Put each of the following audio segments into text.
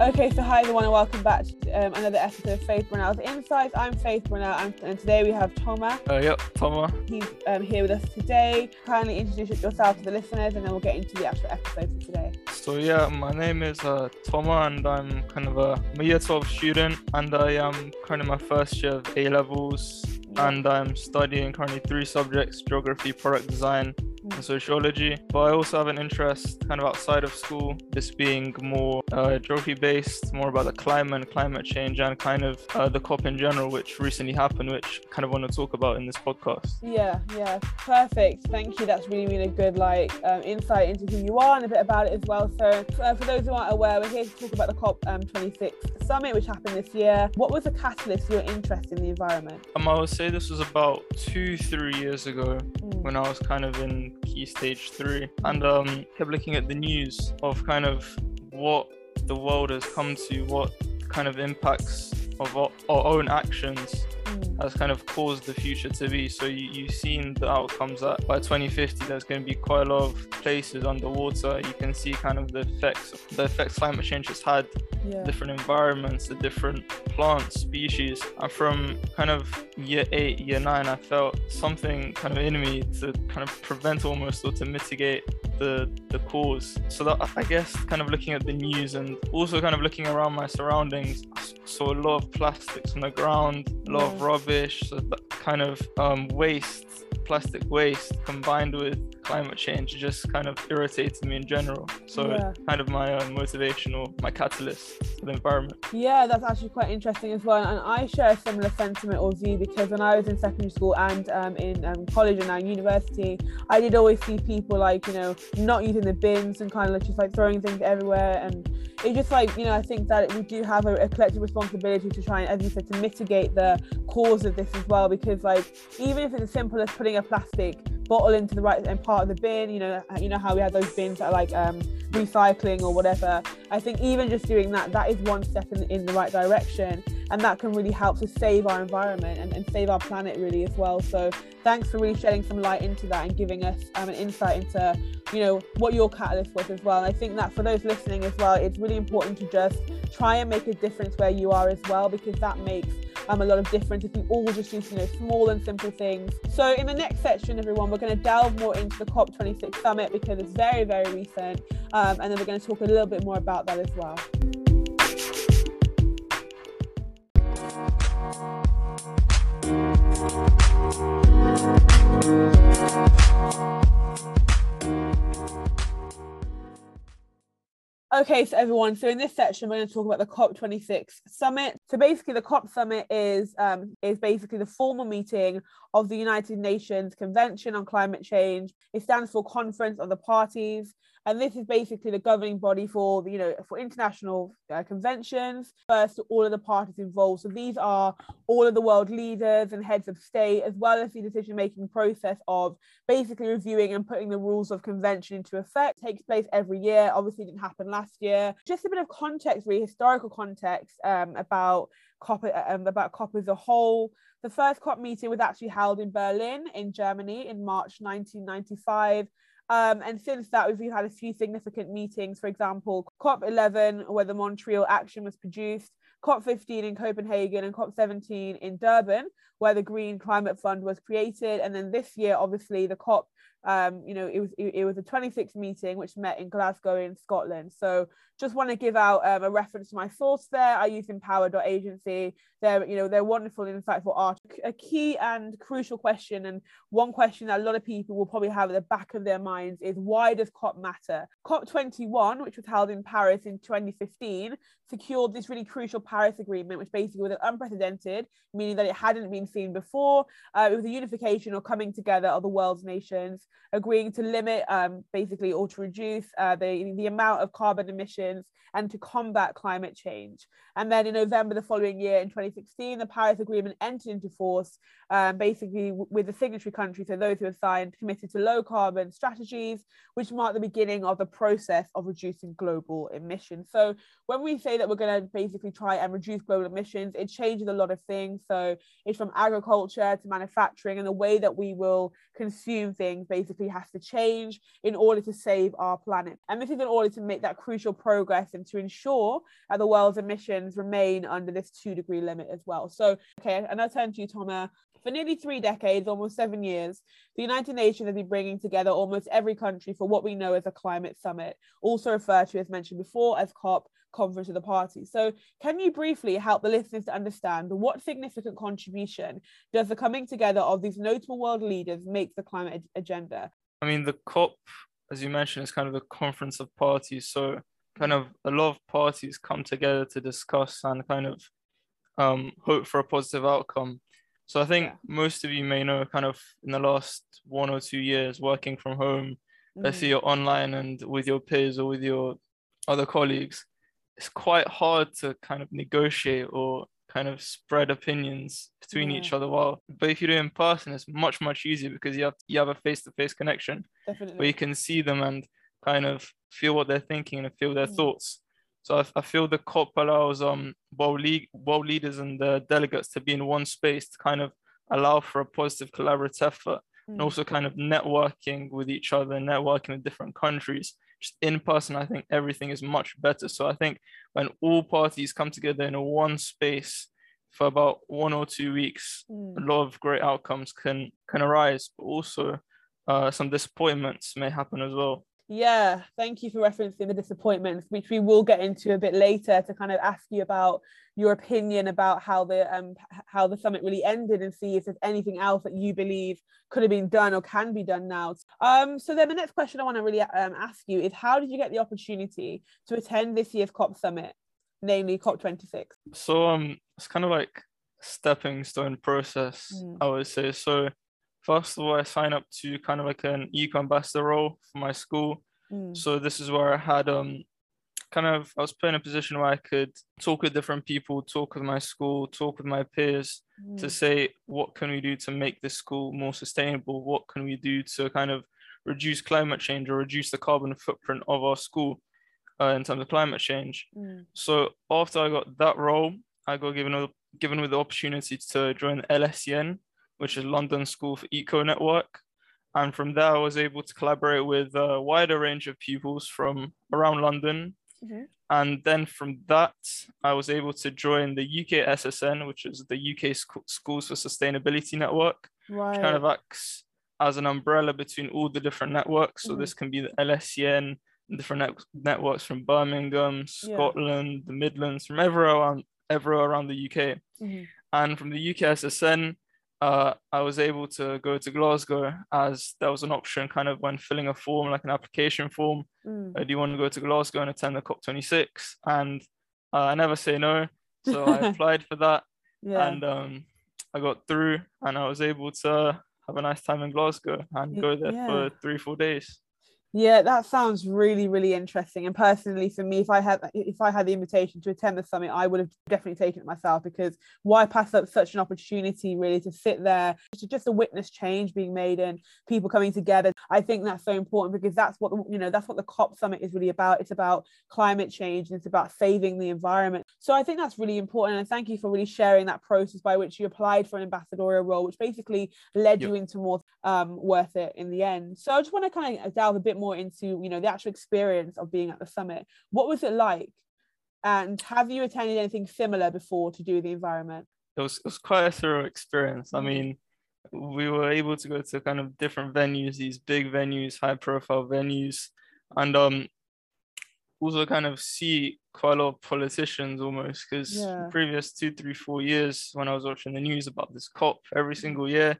Okay, so hi everyone, and welcome back to um, another episode of Faith Brynel's Insights. I'm Faith Brunel, and, today we have Toma. Uh, yep, Toma. He's um, here with us today. Kindly introduce yourself to the listeners, and then we'll get into the actual episode for today. So yeah, my name is uh, Toma, and I'm kind of a, I'm a year 12 student, and I am currently my first year of A levels, and I'm studying currently three subjects: geography, product design, and sociology. But I also have an interest kind of outside of school, this being more uh, geography based, more about the climate, and climate change, and kind of uh, the COP in general, which recently happened, which I kind of want to talk about in this podcast. Yeah, yeah, perfect. Thank you. That's really, really good, like um, insight into who you are and a bit about it as well. So, uh, for those who aren't aware, we're here to talk about the COP um, 26 summit, which happened this year. What was the catalyst for your interest in the environment? Um, I would say this was about two, three years ago Mm. when I was kind of in key stage three. And um, kept looking at the news of kind of what the world has come to, what kind of impacts of our, our own actions Mm. has kind of caused the future to be. So you, you've seen the outcomes that by 2050 there's going to be quite a lot of places underwater. You can see kind of the effects the effects climate change has had Yeah. different environments, the different plant species. And from kind of year eight, year nine, I felt something kind of in me to kind of prevent almost or to mitigate the the cause. So that I guess kind of looking at the news and also kind of looking around my surroundings, I saw a lot of plastics on the ground, a lot of rubbish, so that kind of um, waste, plastic waste combined with climate change just kind of irritated me in general. So Yeah. kind of my uh, motivation or my catalyst for the environment. Yeah, that's actually quite interesting as well. And I share a similar sentiment or view because when I was in secondary school and um, in um, college and now university, I did always see people like, you know, not using the bins and kind of just like throwing things everywhere. And it just like, you know, I think that we do have a, a collective responsibility to try and, as you said, to mitigate the cause of this as well. Because like, even if it's as simple as putting a plastic bottle into the right part of the bin, you know, you know how we have those bins that are like um, recycling or whatever. I think even just doing that, that is one step in, in the right direction. And that can really help to save our environment and, and save our planet really as well. So thanks for really shedding some light into that and giving us um, an insight into, you know, what your catalyst was as well. And I think that for those listening as well, it's really important to just try and make a difference where you are as well, because that makes um, a lot of difference if we all just do, you know, small and simple things. So in the next section, everyone, we're going to delve more into the COP26 summit because it's very, very recent. Um, and then we're going to talk a little bit more about that as well. Okay, so everyone, so in this section, we're going to talk about the COP26 summit. So basically, the COP summit is um, is basically the formal meeting of the United Nations Convention on Climate Change. It stands for Conference of the Parties, and this is basically the governing body for you know for international uh, conventions. First, all of the parties involved. So these are all of the world leaders and heads of state, as well as the decision making process of basically reviewing and putting the rules of convention into effect. It takes place every year. Obviously, didn't happen last year. Just a bit of context, really historical context um, about COP um, about COP as a whole. The first COP meeting was actually held in Berlin, in Germany, in March 1995. Um, and since that, we've had a few significant meetings. For example, COP11, where the Montreal Action was produced, COP15 in Copenhagen, and COP17 in Durban, where the Green Climate Fund was created. And then this year, obviously, the COP, um, you know, it was it, it was a 26th meeting which met in Glasgow in Scotland. So just want to give out um, a reference to my source there. I use Empower.agency. They're, you know, they're wonderful insightful art. A key and crucial question, and one question that a lot of people will probably have at the back of their minds is why does COP matter? COP21, which was held in Paris in 2015, secured this really crucial Paris Agreement, which basically was an unprecedented, meaning that it hadn't been seen before. Uh, it was a unification or coming together of the world's nations, agreeing to limit, um, basically, or to reduce uh, the, the amount of carbon emissions and to combat climate change. And then in November the following year, in 2016, the Paris Agreement entered into force, um, basically with the signatory countries, so those who have signed, committed to low carbon strategies, which marked the beginning of the process of reducing global emissions. So when we say that we're going to basically try and reduce global emissions, it changes a lot of things. So it's from agriculture to manufacturing and the way that we will consume things, basically has to change in order to save our planet. And this is in order to make that crucial progress and to ensure that the world's emissions remain under this two degree limit as well. So, okay, and I turn to you, Toma. For nearly three decades, almost seven years, the United Nations has been bringing together almost every country for what we know as a climate summit, also referred to, as mentioned before, as COP, Conference of the Parties. So, can you briefly help the listeners to understand what significant contribution does the coming together of these notable world leaders make the climate agenda? I mean, the COP, as you mentioned, is kind of the Conference of Parties. So, kind of a lot of parties come together to discuss and kind of um, hope for a positive outcome. So I think yeah. most of you may know kind of in the last one or two years working from home, mm-hmm. let's say you're online and with your peers or with your other colleagues, it's quite hard to kind of negotiate or kind of spread opinions between yeah. each other while but if you do it in person it's much much easier because you have you have a face-to-face connection Definitely. where you can see them and kind of feel what they're thinking and feel their mm. thoughts so I, I, feel the COP allows um world league world leaders and the delegates to be in one space to kind of allow for a positive collaborative effort mm. and also kind of networking with each other, networking with different countries. Just in person, I think everything is much better. So I think when all parties come together in one space for about one or two weeks, mm. a lot of great outcomes can can arise, but also uh, some disappointments may happen as well. Yeah, thank you for referencing the disappointments, which we will get into a bit later to kind of ask you about your opinion about how the um how the summit really ended and see if there's anything else that you believe could have been done or can be done now. Um, so then the next question I want to really um, ask you is how did you get the opportunity to attend this year's COP summit, namely COP26? So um, it's kind of like stepping stone process, mm. I would say. So First of all, I signed up to kind of like an eco ambassador role for my school. Mm. So this is where I had um kind of I was put in a position where I could talk with different people, talk with my school, talk with my peers mm. to say what can we do to make this school more sustainable? What can we do to kind of reduce climate change or reduce the carbon footprint of our school uh, in terms of climate change? Mm. So after I got that role, I got given a, given with the opportunity to join LSEN, which is London School for Eco Network. And from there, I was able to collaborate with a wider range of pupils from around London. Mm-hmm. And then from that, I was able to join the UK SSN, which is the UK Sc- Schools for Sustainability Network, right. which kind of acts as an umbrella between all the different networks. So mm-hmm. this can be the LSEN, different net- networks from Birmingham, Scotland, yeah. the Midlands, from everywhere around, everywhere around the UK. Mm-hmm. And from the UK SSN, uh, I was able to go to Glasgow as there was an option kind of when filling a form, like an application form. Mm. Uh, do you want to go to Glasgow and attend the COP26? And uh, I never say no. So I applied for that yeah. and um, I got through and I was able to have a nice time in Glasgow and go there yeah. for three, four days. Yeah, that sounds really, really interesting. And personally, for me, if I had if I had the invitation to attend the summit, I would have definitely taken it myself because why pass up such an opportunity really to sit there, to just to witness change being made and people coming together. I think that's so important because that's what you know that's what the COP summit is really about. It's about climate change and it's about saving the environment. So I think that's really important. And thank you for really sharing that process by which you applied for an ambassadorial role, which basically led yep. you into more um, worth it in the end. So I just want to kind of delve a bit more into you know the actual experience of being at the summit. What was it like? And have you attended anything similar before to do with the environment? It was, it was quite a thorough experience. I mean we were able to go to kind of different venues these big venues high profile venues and um also kind of see quite a lot of politicians almost because yeah. previous two three four years when i was watching the news about this cop every single year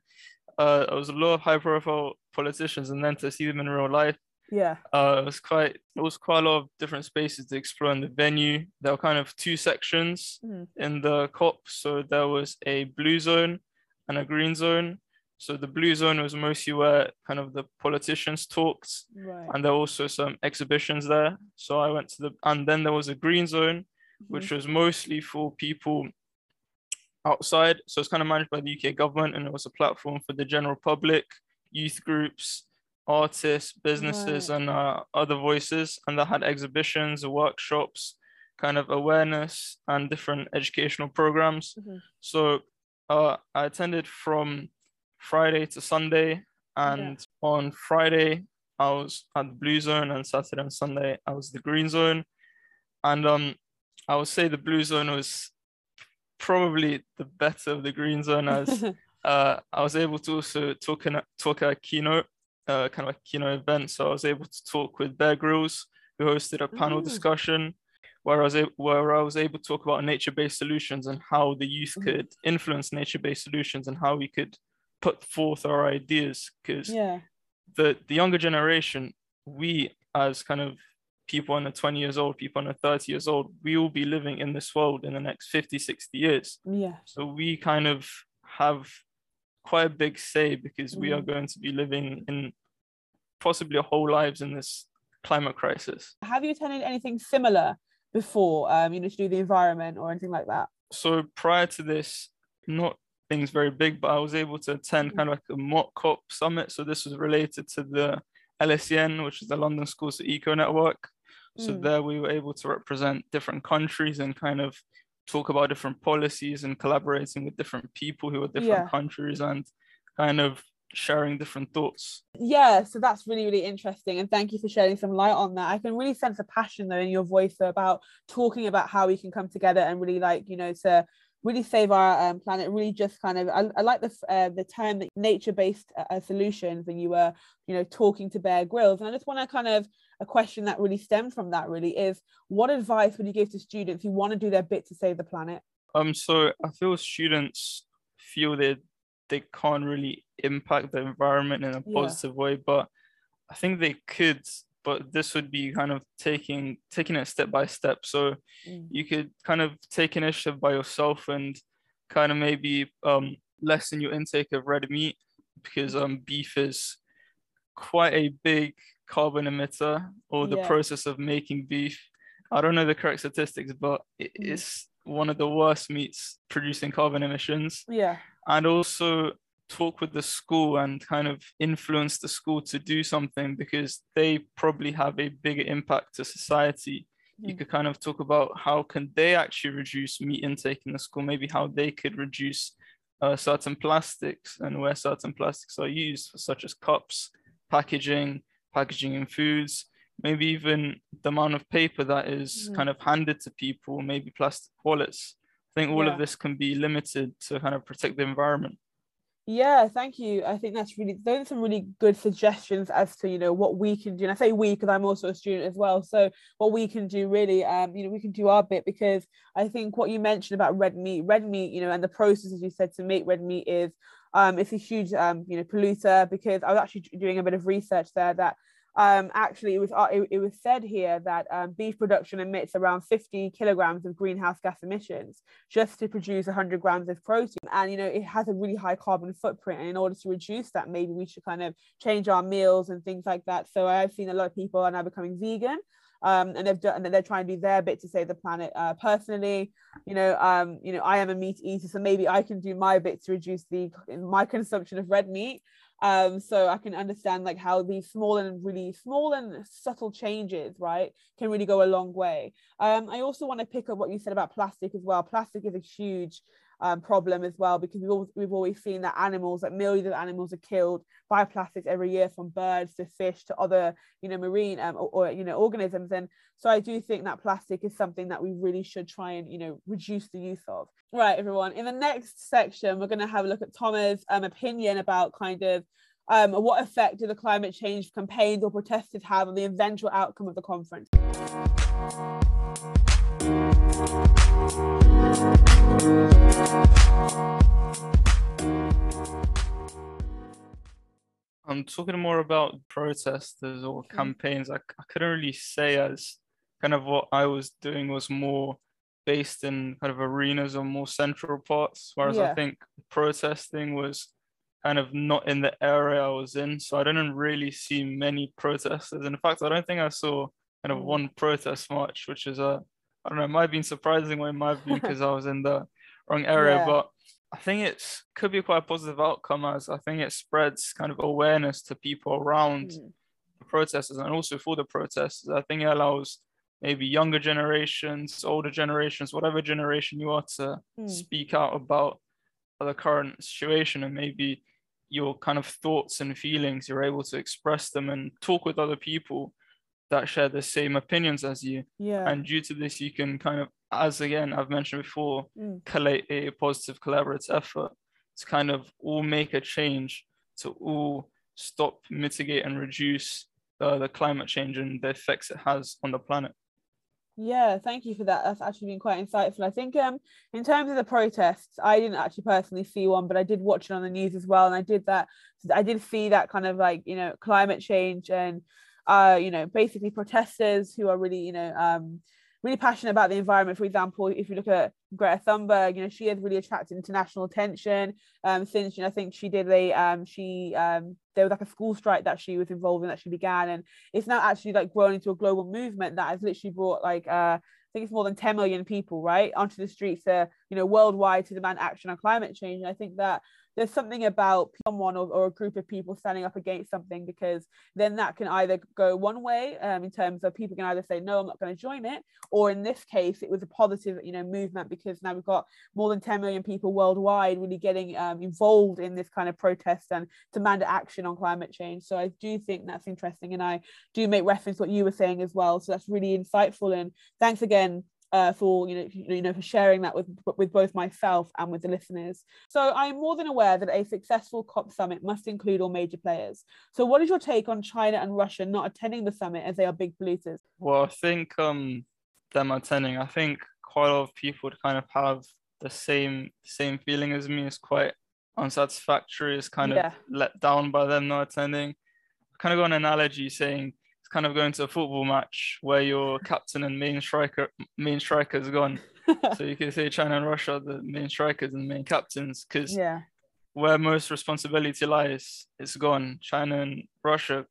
uh, there was a lot of high profile politicians and then to see them in real life yeah. Uh, it was quite it was quite a lot of different spaces to explore in the venue. There were kind of two sections mm. in the COP. So there was a blue zone and a green zone. So the blue zone was mostly where kind of the politicians talked, right. and there were also some exhibitions there. So I went to the and then there was a green zone, mm-hmm. which was mostly for people outside. So it's kind of managed by the UK government, and it was a platform for the general public, youth groups, artists, businesses, right. and uh, other voices, and that had exhibitions, workshops, kind of awareness, and different educational programs. Mm-hmm. So uh, I attended from Friday to Sunday, and on Friday, I was at the blue zone, and Saturday and Sunday, I was the green zone. And um, I would say the blue zone was probably the better of the green zone as uh, I was able to also talk, in, talk a keynote, uh, kind of a keynote event. So I was able to talk with Bear Grylls, who hosted a panel discussion where I was able, where I was able to talk about nature-based solutions and how the youth mm-hmm. could influence nature-based solutions and how we could put forth our ideas. Because yeah. the the younger generation, we as kind of people under 20 years old, people under 30 years old, we will be living in this world in the next 50, 60 years. Yeah. So we kind of have quite a big say because mm. we are mm. going to be living in possibly our whole lives in this climate crisis. Have you attended anything similar before, um, you know, to do the environment or anything like that? So prior to this, not things very big, but I was able to attend kind of like a mock COP summit. So this was related to the LSEN, which is the London Schools Eco Network. So mm. there we were able to represent different countries and kind of talk about different policies and collaborating with different people who are different yeah. countries and kind of sharing different thoughts. Yeah, so that's really, really interesting. And thank you for shedding some light on that. I can really sense a passion though in your voice about talking about how we can come together and really like, you know, to really save our um, planet really just kind of i, I like the uh, the term that nature-based uh, uh, solutions when you were you know talking to bear grylls and i just want to kind of a question that really stemmed from that really is what advice would you give to students who want to do their bit to save the planet um so i feel students feel that they can't really impact the environment in a positive yeah. way but i think they could but this would be kind of taking taking it step by step so mm. you could kind of take initiative by yourself and kind of maybe um, lessen your intake of red meat because um, beef is quite a big carbon emitter or the yeah. process of making beef. I don't know the correct statistics but it mm. is one of the worst meats producing carbon emissions. Yeah. And also talk with the school and kind of influence the school to do something because they probably have a bigger impact to society. You could kind of talk about how can they actually reduce meat intake in the school maybe how they could reduce uh, certain plastics and where certain plastics are used such as cups packaging packaging in foods maybe even the amount of paper that is mm. kind of handed to people maybe plastic wallets i think all yeah. of this can be limited to kind of protect the environment yeah, thank you. I think that's really those are some really good suggestions as to you know what we can do. And I say we because I'm also a student as well. So what we can do really, um, you know, we can do our bit because I think what you mentioned about red meat, red meat, you know, and the process as you said to make red meat is um, it's a huge um, you know polluter because I was actually doing a bit of research there that um, actually it was uh, it, it, was said here that um, beef production emits around 50 kilograms of greenhouse gas emissions just to produce 100 grams of protein. And you know it has a really high carbon footprint and in order to reduce that maybe we should kind of change our meals and things like that. So i've seen a lot of people are now becoming vegan um, and they've done and they're trying to do their bit to save the planet uh, personally. You know um, you know i am a meat eater so maybe i can do my bit to reduce the my consumption of red meat. Um so i can understand like how these small and really small and subtle changes right can really go a long way. Um i also want to pick up what you said about plastic as well. Plastic is a huge um, problem as well because we've always, we've always seen that animals that millions of animals are killed by plastics every year from birds to fish to other you know marine um, or, or, you know organisms. And so i do think that plastic is something that we really should try and you know reduce the use of. Right everyone in the next section we're going to have a look at Toma's um, opinion about kind of um, what effect do the climate change campaigns or protesters have on the eventual outcome of the conference I'm talking more about protesters or mm. campaigns. I, I couldn't really say as kind of what I was doing was more based in kind of arenas or more central parts, whereas yeah. I think protesting was kind of not in the area I was in. So I didn't really see many protesters. In fact, I don't think I saw kind of mm. one protest march, which is a I don't know, it might have been surprising when it might have been because I was in the wrong area, yeah. but I think it's could be quite a positive outcome as I think it spreads kind of awareness to people around mm. the protesters and also for the protesters. I think it allows maybe younger generations, older generations, whatever generation you are to mm. speak out about the current situation and maybe your kind of thoughts and feelings, you're able to express them and talk with other people that share the same opinions as you. Yeah. And due to this, you can kind of, as again, I've mentioned before, Mm. collate a positive collaborative effort to kind of all make a change to all stop, mitigate, and reduce uh, the climate change and the effects it has on the planet. Yeah, thank you for that. That's actually been quite insightful. I think um in terms of the protests, I didn't actually personally see one, but I did watch it on the news as well. And I did that I did see that kind of like, you know, climate change and you know, basically protesters who are really, you know, um really passionate about the environment. For example, if you look at Greta Thunberg, you know, she has really attracted international attention. Um, since you know, I think she did a um, she um, there was like a school strike that she was involved in that she began, and it's now actually like grown into a global movement that has literally brought like uh, I think it's more than 10 million people right onto the streets, uh, you know, worldwide to demand action on climate change. And I think that there's something about someone or, or, a group of people standing up against something because then that can either go one way um, in terms of people can either say no i'm not going to join it or in this case it was a positive you know movement because now we've got more than 10 million people worldwide really getting um, involved in this kind of protest and demand action on climate change. So i do think that's interesting and i do make reference what you were saying as well. So that's really insightful and thanks again uh, for you know you know for sharing that with with both myself and with the listeners. So I'm more than aware that a successful COP summit must include all major players. So what is your take on China and Russia not attending the summit as they are big polluters? Well, I think um them attending, I think quite a lot of people kind of have the same same feeling as me. It's quite unsatisfactory. It's kind Yeah. of let down by them not attending. I kind of got an analogy saying kind of going to a football match where your captain and main striker main striker is gone. so you could say China and Russia are the main strikers and main captains because yeah, where most responsibility lies, it's gone. China and Russia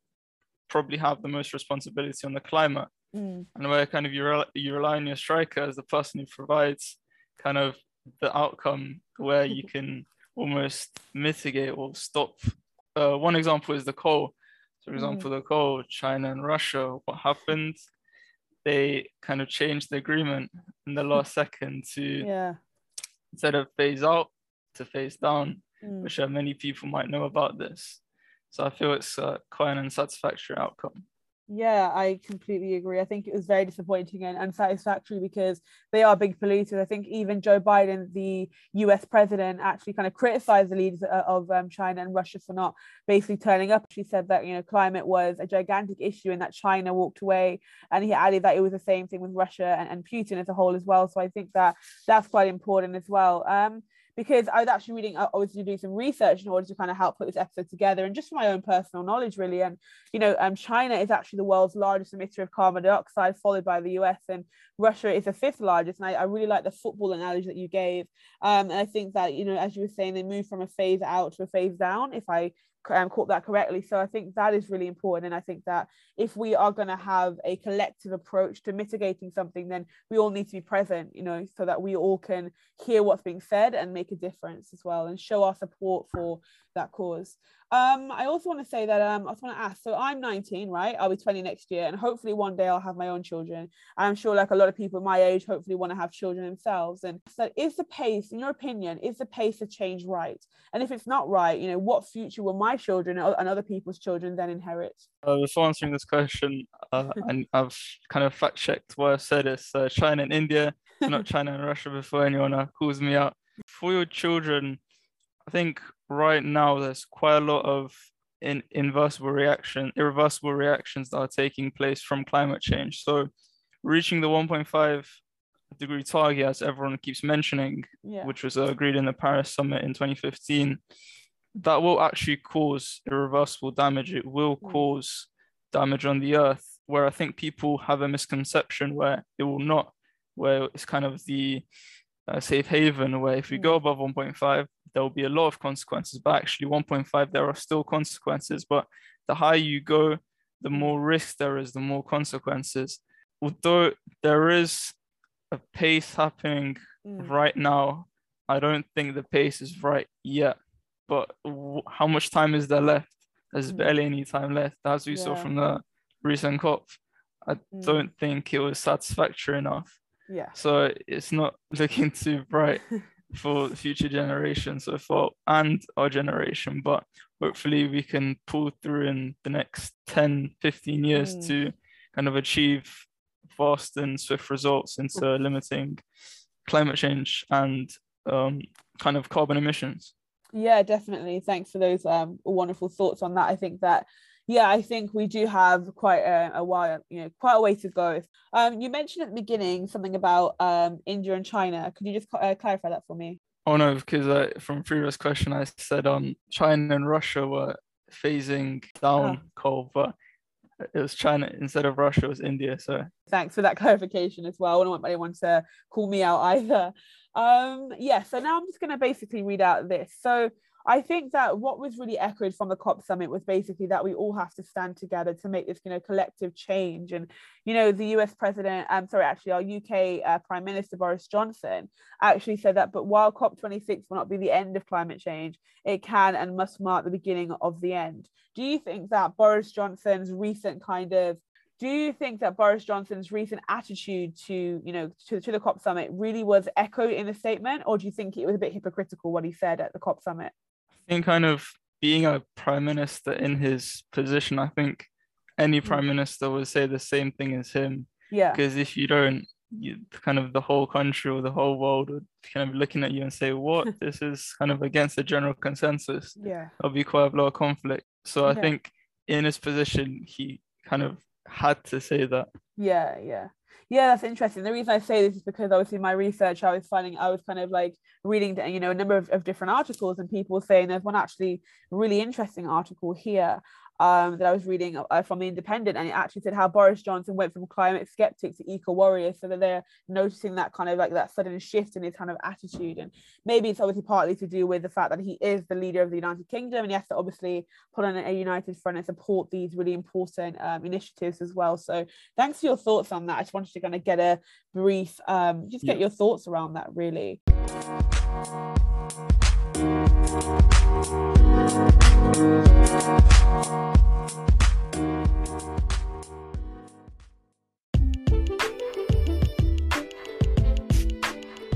probably have the most responsibility on the climate, Mm. and where kind of you, rel- you rely on your striker as the person who provides kind of the outcome where you can almost mitigate or stop. Uh, one example is the coal. For example, the coal, China and Russia, what happened? They kind of changed the agreement in the last second to yeah. instead of phase out to phase down Mm. which uh, many people might know about this. So I feel it's uh, quite an unsatisfactory outcome. Yeah, I completely agree. I think it was very disappointing and unsatisfactory because they are big polluters. I think even Joe Biden, the US president, actually kind of criticized the leaders uh, of um, China and Russia for not basically turning up. She said that, you know, climate was a gigantic issue and that China walked away. And he added that it was the same thing with Russia and, and Putin as a whole as well. So I think that that's quite important as well. Um, because I was actually reading, I was doing some research in order to kind of help put this episode together, and just for my own personal knowledge, really. And you know, um, China is actually the world's largest emitter of carbon dioxide, followed by the US, and Russia is the fifth largest. And I, I really like the football analogy that you gave. Um, and I think that you know, as you were saying, they move from a phase out to a phase down. If I um, caught that correctly. So I think that is really important. And I think that if we are going to have a collective approach to mitigating something, then we all need to be present, you know, so that we all can hear what's being said and make a difference as well and show our support for that cause. Um, I also want to say that um, I just want to ask. So I'm 19, right? I'll be 20 next year, and hopefully one day I'll have my own children. I'm sure, like a lot of people my age, hopefully want to have children themselves. And so, is the pace, in your opinion, is the pace of change right? And if it's not right, you know, what future will my children and other people's children then inherit? Uh, before answering this question, uh, and I've kind of fact checked what I said. It's uh, China and India, not China and Russia. Before anyone uh, calls me out, for your children, I think right now there's quite a lot of in inversible reaction, irreversible reactions that are taking place from climate change. So reaching the 1.5 degree target, as everyone keeps mentioning, Yeah. which was agreed in the Paris summit in 2015, that will actually cause irreversible damage. It will Mm. cause damage on the earth, where I think people have a misconception where it will not, where it's kind of the uh, safe haven, where if we go above 1.5, there will be a lot of consequences. But actually, 1.5, there are still consequences. But the higher you go, the more risk there is, the more consequences. Although there is a pace happening Mm. right now, I don't think the pace is right yet. But w- how much time is there left? There's Mm. barely any time left, as we saw from the recent COP. I Mm. don't think it was satisfactory enough. Yeah. So it's not looking too bright. for future generations so far and our generation but hopefully we can pull through in the next 10 15 years mm. to kind of achieve fast and swift results into limiting climate change and um, kind of carbon emissions. Yeah definitely. Thanks for those um, wonderful thoughts on that. I think that yeah, I think we do have quite a, a, while, you know, quite a way to go. Um, you mentioned at the beginning something about um, India and China. Could you just uh, clarify that for me? Oh no, because uh, from previous question I said um China and Russia were phasing down oh. coal, but it was China instead of Russia, it was India. So thanks for that clarification as well. I don't want anyone to call me out either. Um, yeah, so now I'm just going to basically read out this. So I think that what was really echoed from the COP summit was basically that we all have to stand together to make this, you know, collective change. And, you know, the US president, I'm um, sorry, actually, our UK uh, Prime Minister Boris Johnson actually said that, but while COP26 will not be the end of climate change, it can and must mark the beginning of the end. Do you think that Boris Johnson's recent kind of do you think that Boris Johnson's recent attitude to, you know, to, to the COP summit really was echoed in the statement, or do you think it was a bit hypocritical what he said at the COP summit? Think kind of being a prime minister in his position, I think any prime mm. minister would say the same thing as him. Yeah. Because if you don't, you kind of the whole country or the whole world would kind of looking at you and say, "What? this is kind of against the general consensus." Yeah. There'll be quite a lot of conflict. So I think in his position, he kind of had to say that. Yeah, yeah yeah that's interesting. The reason i say this is because obviously my research i was finding i was kind of like reading you know a number of, of different articles and people saying there's one actually really interesting article here um, that I was reading uh, from the Independent, and it actually said how Boris Johnson went from climate skeptic to eco warrior, so that they're noticing that kind of like that sudden shift in his kind of attitude, and maybe it's obviously partly to do with the fact that he is the leader of the United Kingdom, and he has to obviously put on a united front and support these really important um, initiatives as well. So thanks for your thoughts on that. I just wanted to kind of get a brief, um, just get yeah. your thoughts around that, really. Thank you.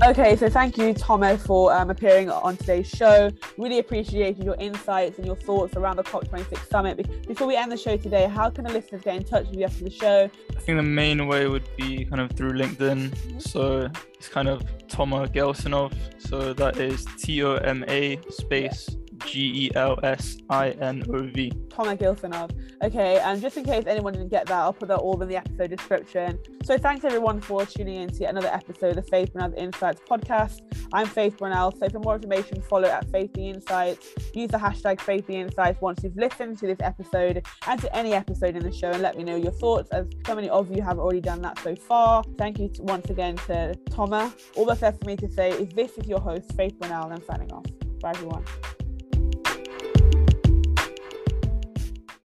Okay, so thank you, Toma, for um, appearing on today's show. Really appreciated your insights and your thoughts around the COP26 summit. Before we end the show today, how can the listeners get in touch with you after the show? I think the main way would be kind of through LinkedIn. Mm-hmm. So it's kind of Toma Gelsinov. So that is T O M A space. Yeah G E L S I N O V. Toma Gelsinov. Okay, and just in case anyone didn't get that, I'll put that all in the episode description. So thanks everyone for tuning in to another episode of Faith Brynel Insights podcast. I'm Faith Brynel. So for more information, follow at Faith the Insights. Use the hashtag Faith the Insights once you've listened to this episode and to any episode in the show, and let me know your thoughts. As so many of you have already done that so far. Thank you to, once again to Toma. All that's left for me to say is this is your host, Faith Brynel, and I'm signing off. Bye everyone.